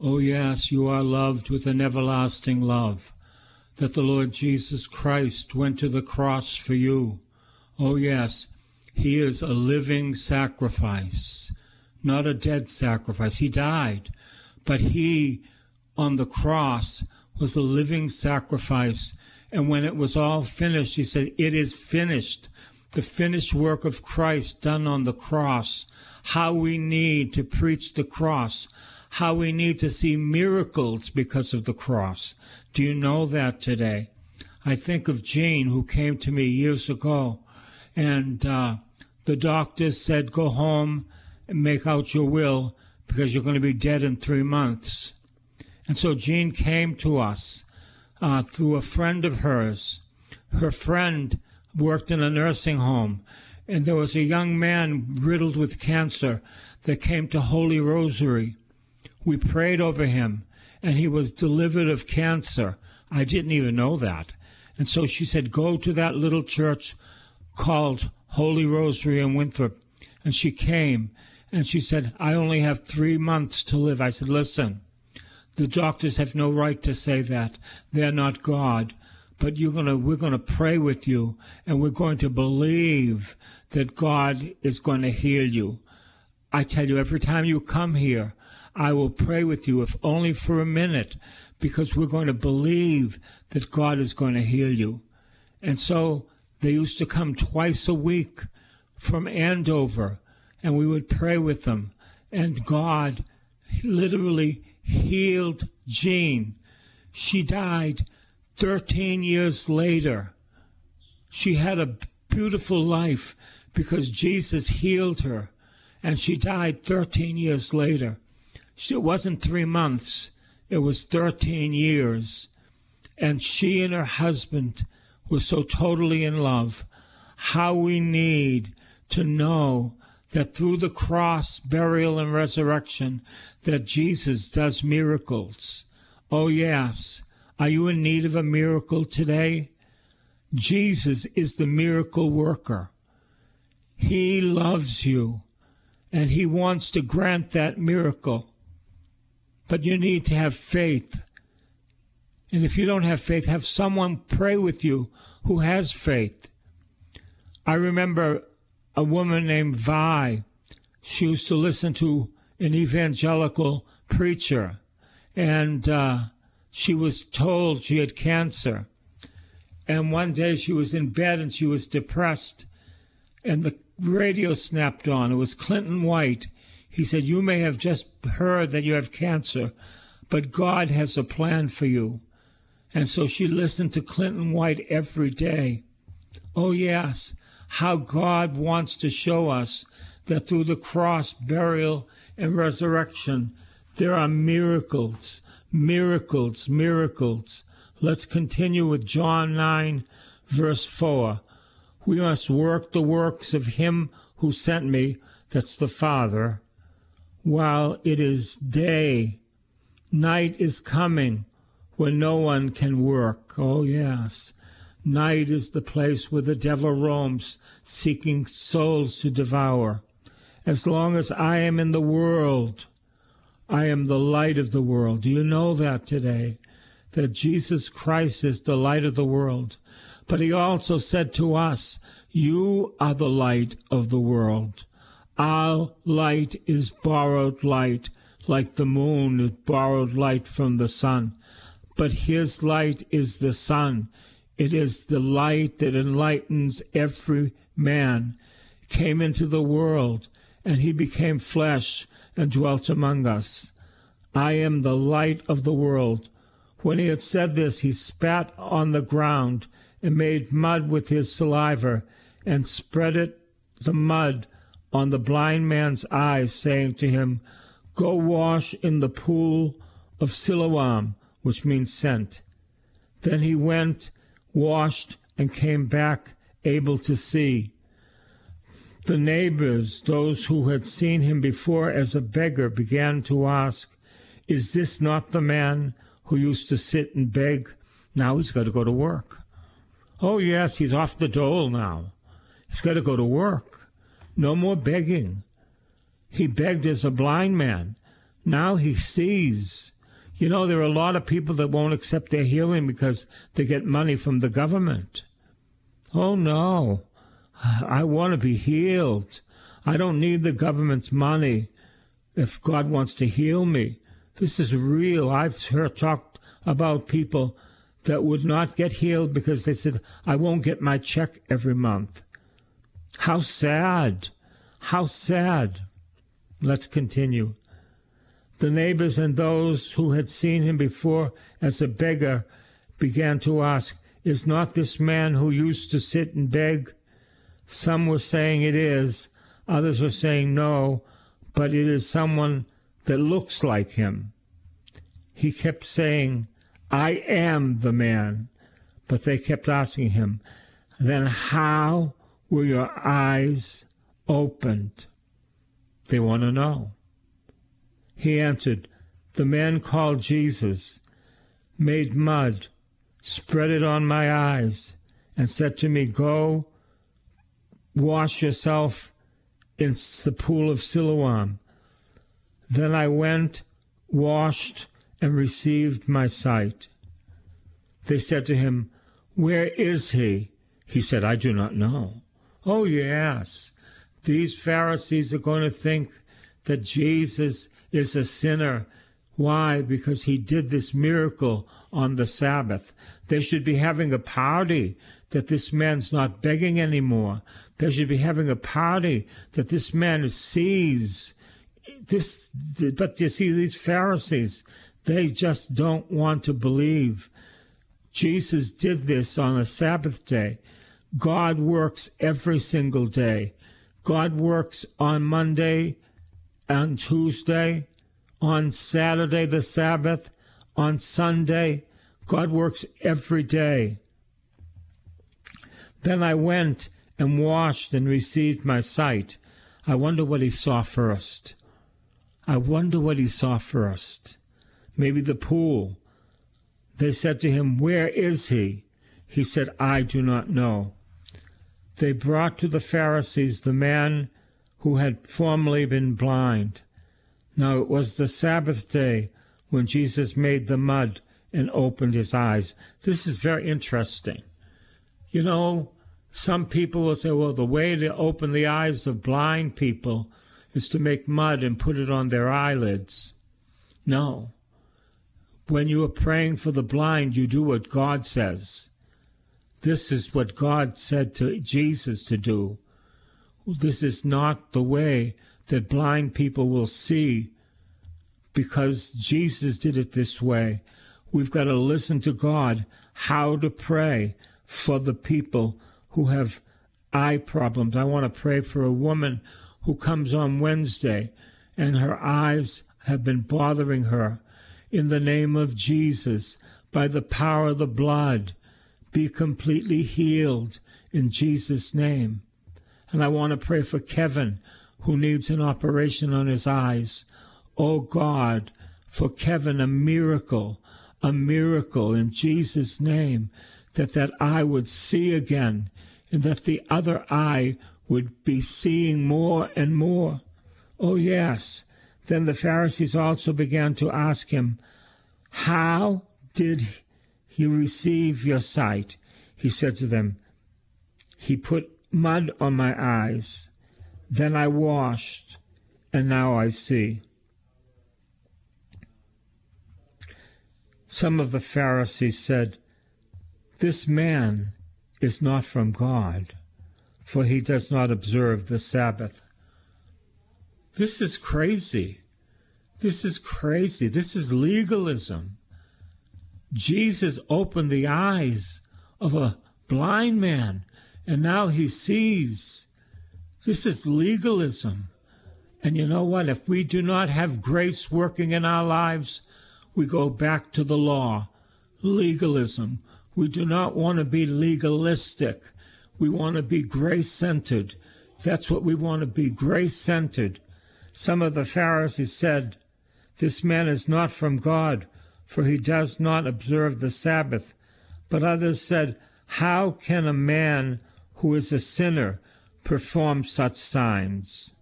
Oh, yes, you are loved with an everlasting love, that the Lord Jesus Christ went to the cross for you. Oh, yes, He is a living sacrifice, not a dead sacrifice. He died, but He on the cross was a living sacrifice and when it was all finished, he said, It is finished. The finished work of Christ done on the cross. How we need to preach the cross. How we need to see miracles because of the cross. Do you know that today? I think of Jean, who came to me years ago, and uh, the doctors said, Go home and make out your will because you're going to be dead in three months. And so Jean came to us uh, through a friend of hers. Her friend worked in a nursing home, and there was a young man riddled with cancer that came to Holy Rosary. We prayed over him, and he was delivered of cancer. I didn't even know that. And so she said, Go to that little church called Holy Rosary in Winthrop. And she came, and she said, I only have three months to live. I said, Listen, the doctors have no right to say that. They're not God. But you're gonna, we're going to pray with you, and we're going to believe that God is going to heal you. I tell you, every time you come here, I will pray with you, if only for a minute, because we're going to believe that God is going to heal you. And so they used to come twice a week from Andover, and we would pray with them. And God literally healed Jean. She died 13 years later. She had a beautiful life because Jesus healed her, and she died 13 years later. It wasn't three months, it was 13 years. And she and her husband were so totally in love. How we need to know that through the cross, burial, and resurrection, that Jesus does miracles. Oh, yes. Are you in need of a miracle today? Jesus is the miracle worker. He loves you, and He wants to grant that miracle. But you need to have faith. And if you don't have faith, have someone pray with you who has faith. I remember a woman named Vi. She used to listen to an evangelical preacher, and uh, she was told she had cancer. And one day she was in bed and she was depressed, and the radio snapped on. It was Clinton White. He said, You may have just heard that you have cancer, but God has a plan for you. And so she listened to Clinton White every day. Oh, yes how God wants to show us that through the cross, burial, and resurrection, there are miracles, miracles, miracles. Let's continue with John 9, verse 4. We must work the works of him who sent me, that's the Father, while it is day. Night is coming when no one can work. Oh, yes. Night is the place where the devil roams, seeking souls to devour. As long as I am in the world, I am the light of the world. Do you know that today? That Jesus Christ is the light of the world. But he also said to us, You are the light of the world. Our light is borrowed light, like the moon is borrowed light from the sun. But his light is the sun it is the light that enlightens every man. Came into the world, and he became flesh and dwelt among us. I am the light of the world. When he had said this, he spat on the ground and made mud with his saliva and spread it, the mud, on the blind man's eyes, saying to him, Go wash in the pool of Siloam, which means sent. Then he went, washed, and came back able to see. The neighbors, those who had seen him before as a beggar, began to ask, Is this not the man who used to sit and beg? Now he's got to go to work. Oh, yes, he's off the dole now. He's got to go to work. No more begging. He begged as a blind man. Now he sees. You know, there are a lot of people that won't accept their healing because they get money from the government. Oh, no. I want to be healed. I don't need the government's money if God wants to heal me. This is real. I've heard talked about people that would not get healed because they said, I won't get my check every month. How sad. How sad. Let's continue. The neighbors and those who had seen him before as a beggar began to ask, Is not this man who used to sit and beg? Some were saying it is, others were saying no, but it is someone that looks like him. He kept saying, I am the man. But they kept asking him, Then how were your eyes opened? They want to know. He answered, The man called Jesus made mud, spread it on my eyes, and said to me, Go wash yourself in the pool of Siloam. Then I went, washed, and received my sight. They said to him, Where is he? He said, I do not know. Oh, yes. These Pharisees are going to think that Jesus is a sinner. Why? Because he did this miracle on the Sabbath. They should be having a party that this man's not begging anymore. They should be having a party that this man sees this. But you see, these Pharisees, they just don't want to believe. Jesus did this on a Sabbath day. God works every single day. God works on Monday, on Tuesday, on Saturday, the Sabbath, on Sunday. God works every day. Then I went and washed and received my sight. I wonder what he saw first. I wonder what he saw first. Maybe the pool. They said to him, Where is he? He said, I do not know they brought to the Pharisees the man who had formerly been blind. Now it was the Sabbath day when Jesus made the mud and opened his eyes. This is very interesting. You know, some people will say, well, the way to open the eyes of blind people is to make mud and put it on their eyelids. No. When you are praying for the blind, you do what God says. This is what God said to Jesus to do. This is not the way that blind people will see because Jesus did it this way. We've got to listen to God how to pray for the people who have eye problems. I want to pray for a woman who comes on Wednesday and her eyes have been bothering her. In the name of Jesus, by the power of the blood, be completely healed in Jesus' name. And I want to pray for Kevin, who needs an operation on his eyes. Oh God, for Kevin, a miracle, a miracle in Jesus' name, that that eye would see again, and that the other eye would be seeing more and more. Oh, yes. Then the Pharisees also began to ask him, How did you receive your sight. He said to them, He put mud on my eyes. Then I washed, and now I see. Some of the Pharisees said, This man is not from God, for he does not observe the Sabbath. This is crazy. This is crazy. This is legalism. Jesus opened the eyes of a blind man, and now he sees. This is legalism. And you know what? If we do not have grace working in our lives, We go back to the law, legalism. We do not want to be legalistic. We want to be grace centered. That's what we want to be grace centered. Some of the Pharisees said, This man is not from God, for he does not observe the Sabbath. But others said, How can a man who is a sinner perform such signs?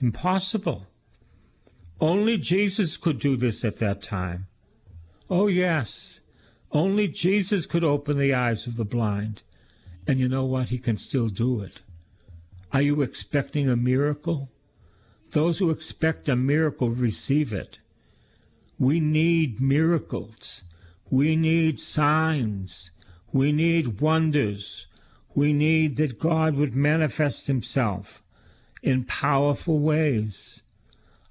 Impossible. Only Jesus could do this at that time. Oh, yes. Only Jesus could open the eyes of the blind. And you know what? He can still do it. Are you expecting a miracle? Those who expect a miracle receive it. We need miracles. We need signs. We need wonders. We need that God would manifest Himself in powerful ways.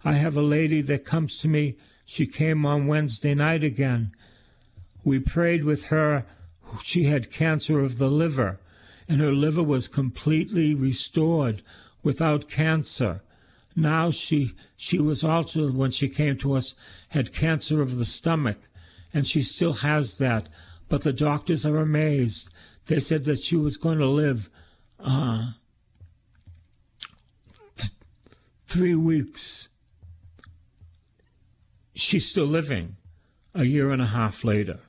I have a lady that comes to me. She came on Wednesday night again. We prayed with her. She had cancer of the liver, and her liver was completely restored without cancer. Now she she was also when she came to us had cancer of the stomach, and she still has that. But the doctors are amazed. They said that she was going to live uh, th- three weeks she's still living a year and a half later.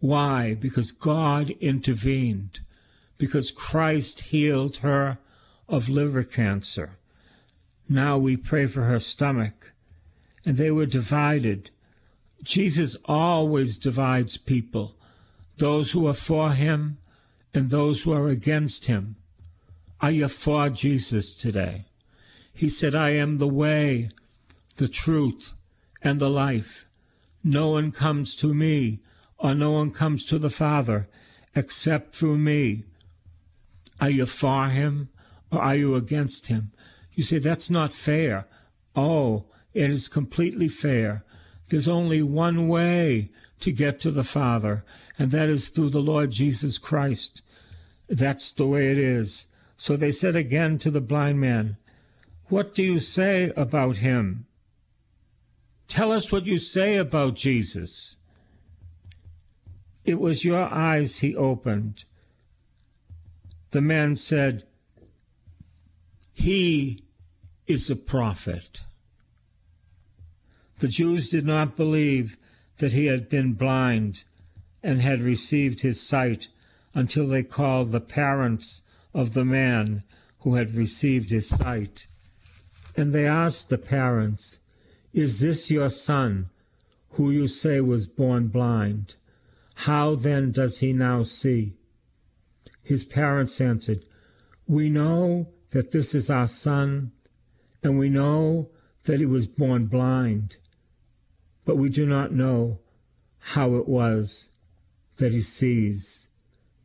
Why? Because God intervened, because Christ healed her of liver cancer. Now we pray for her stomach. And they were divided. Jesus always divides people those who are for him and those who are against him. Are you for Jesus today? He said, I am the way, the truth, and the life. No one comes to me, or no one comes to the Father, except through me. Are you for him, or are you against him? You say, that's not fair. Oh, it is completely fair. There's only one way to get to the Father, and that is through the Lord Jesus Christ. That's the way it is. So they said again to the blind man, What do you say about him? Tell us what you say about Jesus. It was your eyes he opened. The man said, He is a prophet. The Jews did not believe that he had been blind and had received his sight until they called the parents of the man who had received his sight. And they asked the parents, is this your son, who you say was born blind? How then does he now see? His parents answered, We know that this is our son, and we know that he was born blind, but we do not know how it was that he sees,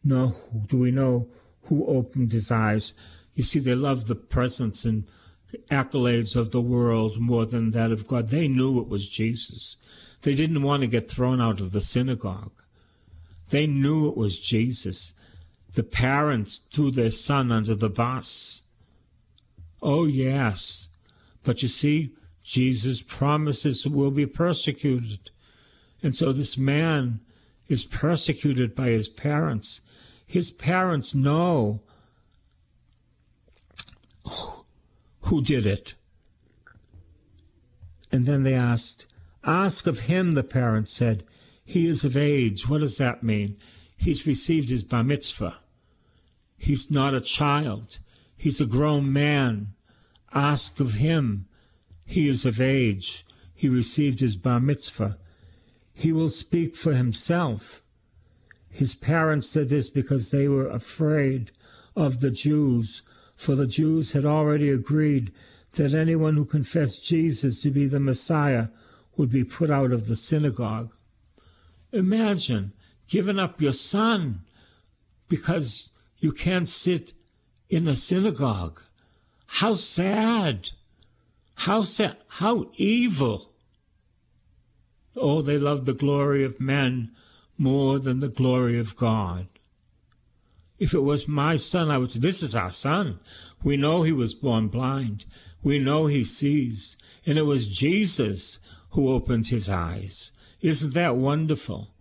nor do we know who opened his eyes. You see, they love the presence and accolades of the world more than that of God. They knew it was Jesus. They didn't want to get thrown out of the synagogue. They knew it was Jesus. The parents threw their son under the bus. Oh, yes. But you see, Jesus promises will be persecuted. And so this man is persecuted by his parents. His parents know. Who did it. And then they asked, Ask of him, the parents said. He is of age. What does that mean? He's received his bar mitzvah. He's not a child. He's a grown man. Ask of him. He is of age. He received his bar mitzvah. He will speak for himself. His parents said this because they were afraid of the Jews for the Jews had already agreed that anyone who confessed Jesus to be the Messiah would be put out of the synagogue. Imagine giving up your son because you can't sit in a synagogue. How sad! How sad! How evil! Oh, they love the glory of men more than the glory of God. If it was my son, I would say, This is our son. We know he was born blind. We know he sees. And it was Jesus who opened his eyes. Isn't that wonderful?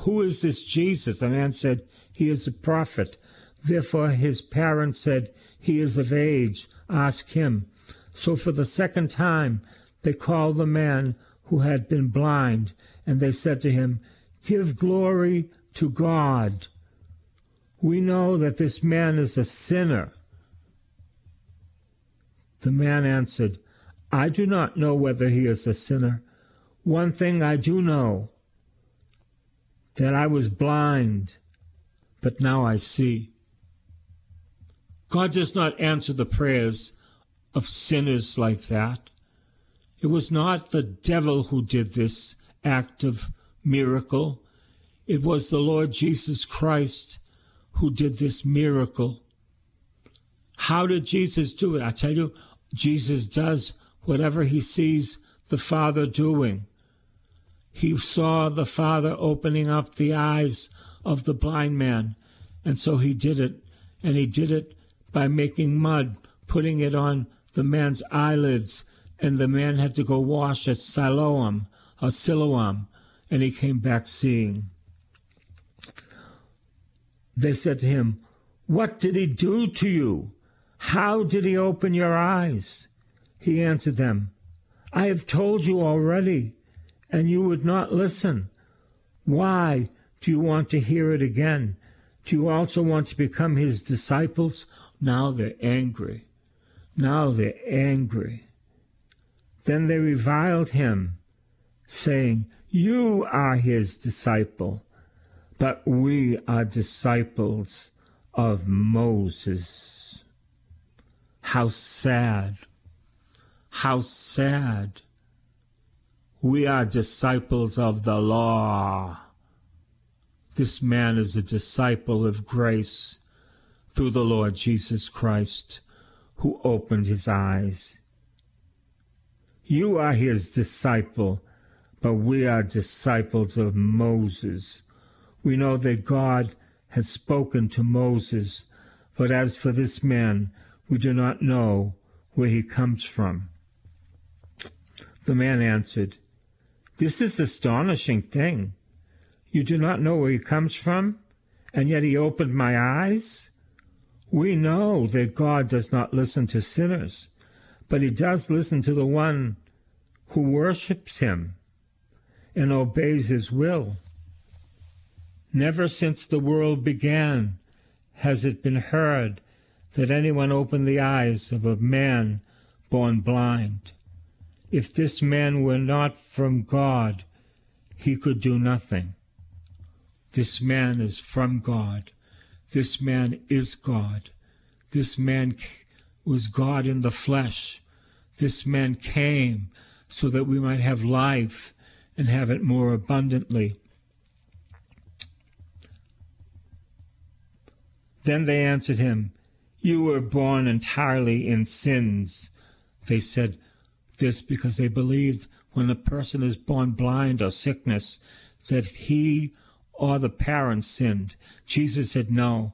Who is this Jesus? The man said, He is a prophet. Therefore his parents said, He is of age. Ask him. So for the second time they called the man who had been blind, and they said to him, Give glory to God. We know that this man is a sinner. The man answered, I do not know whether he is a sinner. One thing I do know that I was blind, but now I see. God does not answer the prayers of sinners like that. It was not the devil who did this act of miracle. It was the Lord Jesus Christ who did this miracle. How did Jesus do it? I tell you, Jesus does whatever he sees the Father doing. He saw the Father opening up the eyes of the blind man, and so he did it. And he did it by making mud, putting it on the man's eyelids, and the man had to go wash at Siloam or Siloam, and he came back seeing. They said to him, What did he do to you? How did he open your eyes? He answered them, I have told you already, and you would not listen. Why do you want to hear it again? Do you also want to become his disciples? Now they're angry. Now they're angry. Then they reviled him, saying, You are his disciple, but we are disciples of Moses. How sad! How sad! We are disciples of the law. This man is a disciple of grace through the Lord Jesus Christ, who opened his eyes. You are his disciple, but we are disciples of Moses. We know that God has spoken to Moses, but as for this man, we do not know where he comes from. The man answered, This is astonishing thing. You do not know where he comes from, and yet he opened my eyes? We know that God does not listen to sinners, but he does listen to the one who worships him and obeys his will. Never since the world began has it been heard that anyone opened the eyes of a man born blind. If this man were not from God, he could do nothing. This man is from God. This man is God. This man was God in the flesh. This man came so that we might have life and have it more abundantly. Then they answered him, You were born entirely in sins. They said this because they believed when a person is born blind or sickness, that he or the parents sinned. Jesus said, No,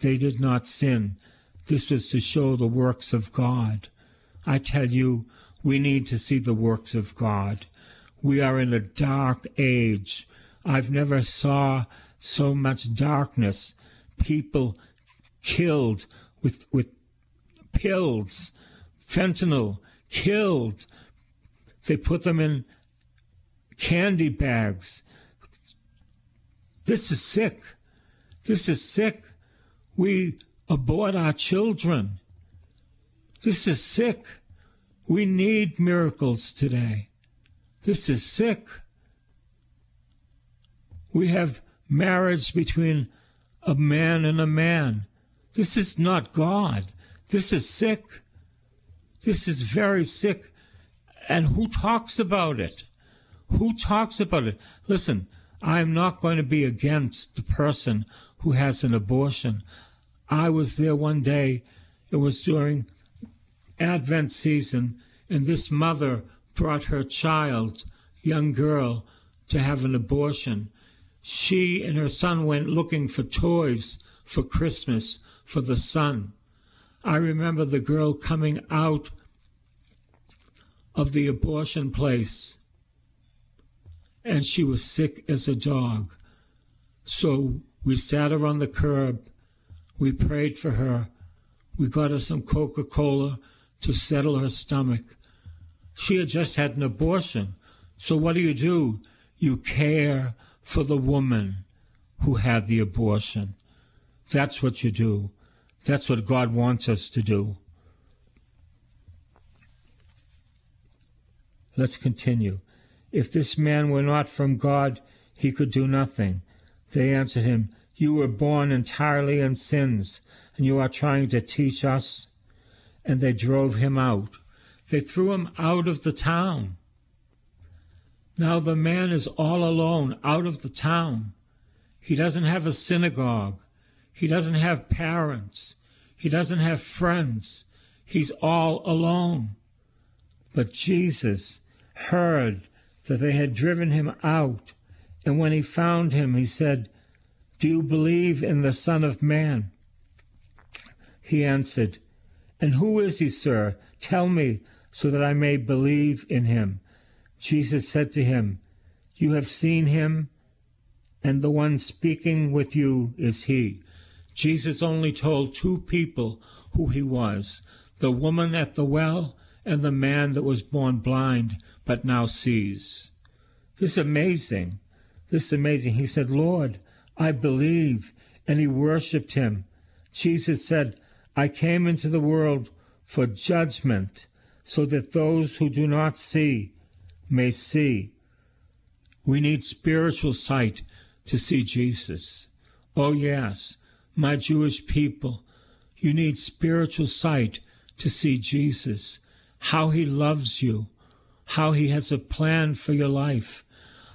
they did not sin. This was to show the works of God. I tell you, we need to see the works of God. We are in a dark age. I've never saw so much darkness. People killed with with pills, fentanyl, killed. They put them in candy bags. This is sick. This is sick. We abort our children. This is sick. We need miracles today. This is sick. We have marriage between a man and a man. This is not God. This is sick. This is very sick. And who talks about it? Who talks about it? Listen, I'm not going to be against the person who has an abortion. I was there one day. It was during Advent season, and this mother brought her child, young girl, to have an abortion. She and her son went looking for toys for Christmas for the son. I remember the girl coming out of the abortion place, and she was sick as a dog. So we sat her on the curb, we prayed for her, we got her some Coca Cola to settle her stomach. She had just had an abortion. So what do you do? You care for the woman who had the abortion. That's what you do. That's what God wants us to do. Let's continue. If this man were not from God, he could do nothing. They answered him, You were born entirely in sins, and you are trying to teach us? And they drove him out. They threw him out of the town. Now the man is all alone out of the town. He doesn't have a synagogue. He doesn't have parents. He doesn't have friends. He's all alone. But Jesus heard that they had driven him out, and when he found him, he said, Do you believe in the Son of Man? He answered, And who is he, sir? Tell me, so that I may believe in him. Jesus said to him, You have seen him, and the one speaking with you is he. Jesus only told two people who he was the woman at the well and the man that was born blind but now sees. This is amazing. This is amazing. He said, Lord, I believe. And he worshiped him. Jesus said, I came into the world for judgment, so that those who do not see may see. We need spiritual sight to see Jesus. Oh, yes, my Jewish people, you need spiritual sight to see Jesus, how he loves you, how he has a plan for your life,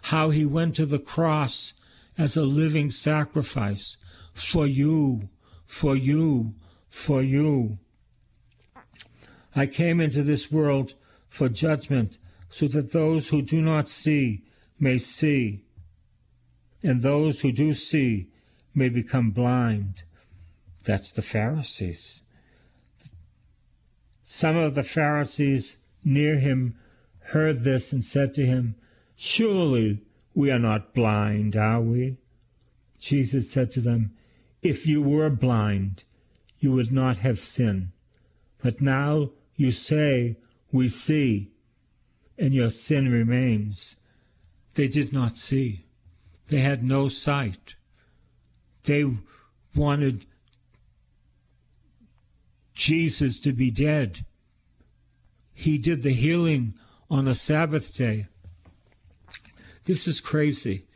how he went to the cross as a living sacrifice for you, for you, for you. I came into this world for judgment so that those who do not see may see, and those who do see may become blind. That's the Pharisees. Some of the Pharisees near him heard this and said to him, Surely we are not blind, are we? Jesus said to them, If you were blind, you would not have sin. But now you say, We see and your sin remains. They did not see. They had no sight. They wanted Jesus to be dead. He did the healing on a Sabbath day. This is crazy.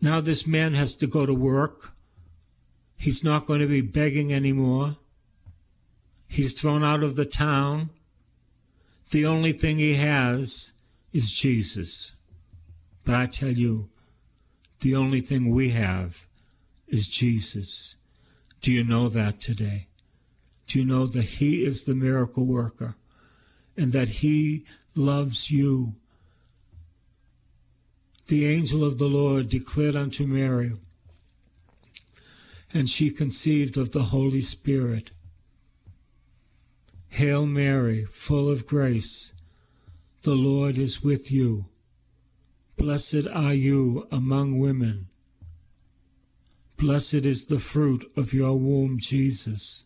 Now this man has to go to work. He's not going to be begging anymore. He's thrown out of the town the only thing he has is Jesus. But I tell you, the only thing we have is Jesus. Do you know that today? Do you know that he is the miracle worker and that he loves you? The angel of the Lord declared unto Mary, and she conceived of the Holy Spirit. Hail Mary, full of grace, the Lord is with you. Blessed are you among women. Blessed is the fruit of your womb, Jesus.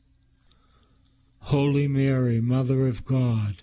Holy Mary, Mother of God,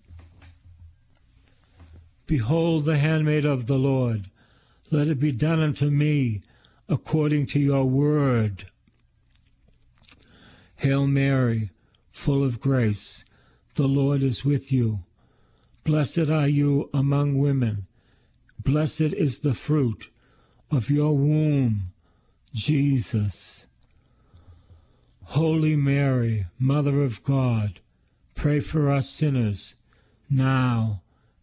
Behold the handmaid of the Lord. Let it be done unto me according to your word. Hail Mary, full of grace. The Lord is with you. Blessed are you among women. Blessed is the fruit of your womb, Jesus. Holy Mary, Mother of God, pray for us sinners, now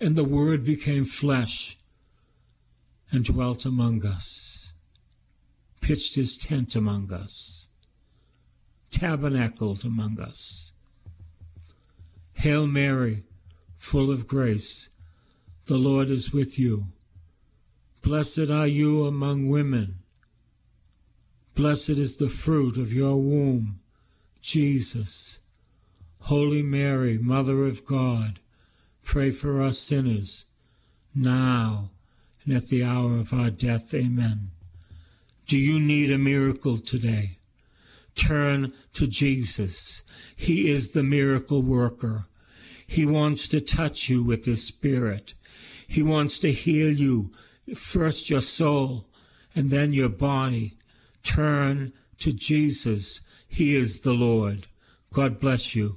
And the Word became flesh and dwelt among us, pitched his tent among us, tabernacled among us. Hail Mary, full of grace, the Lord is with you. Blessed are you among women. Blessed is the fruit of your womb, Jesus. Holy Mary, Mother of God, pray for us sinners, now and at the hour of our death. Amen. Do you need a miracle today? Turn to Jesus. He is the miracle worker. He wants to touch you with His Spirit. He wants to heal you, first your soul and then your body. Turn to Jesus. He is the Lord. God bless you.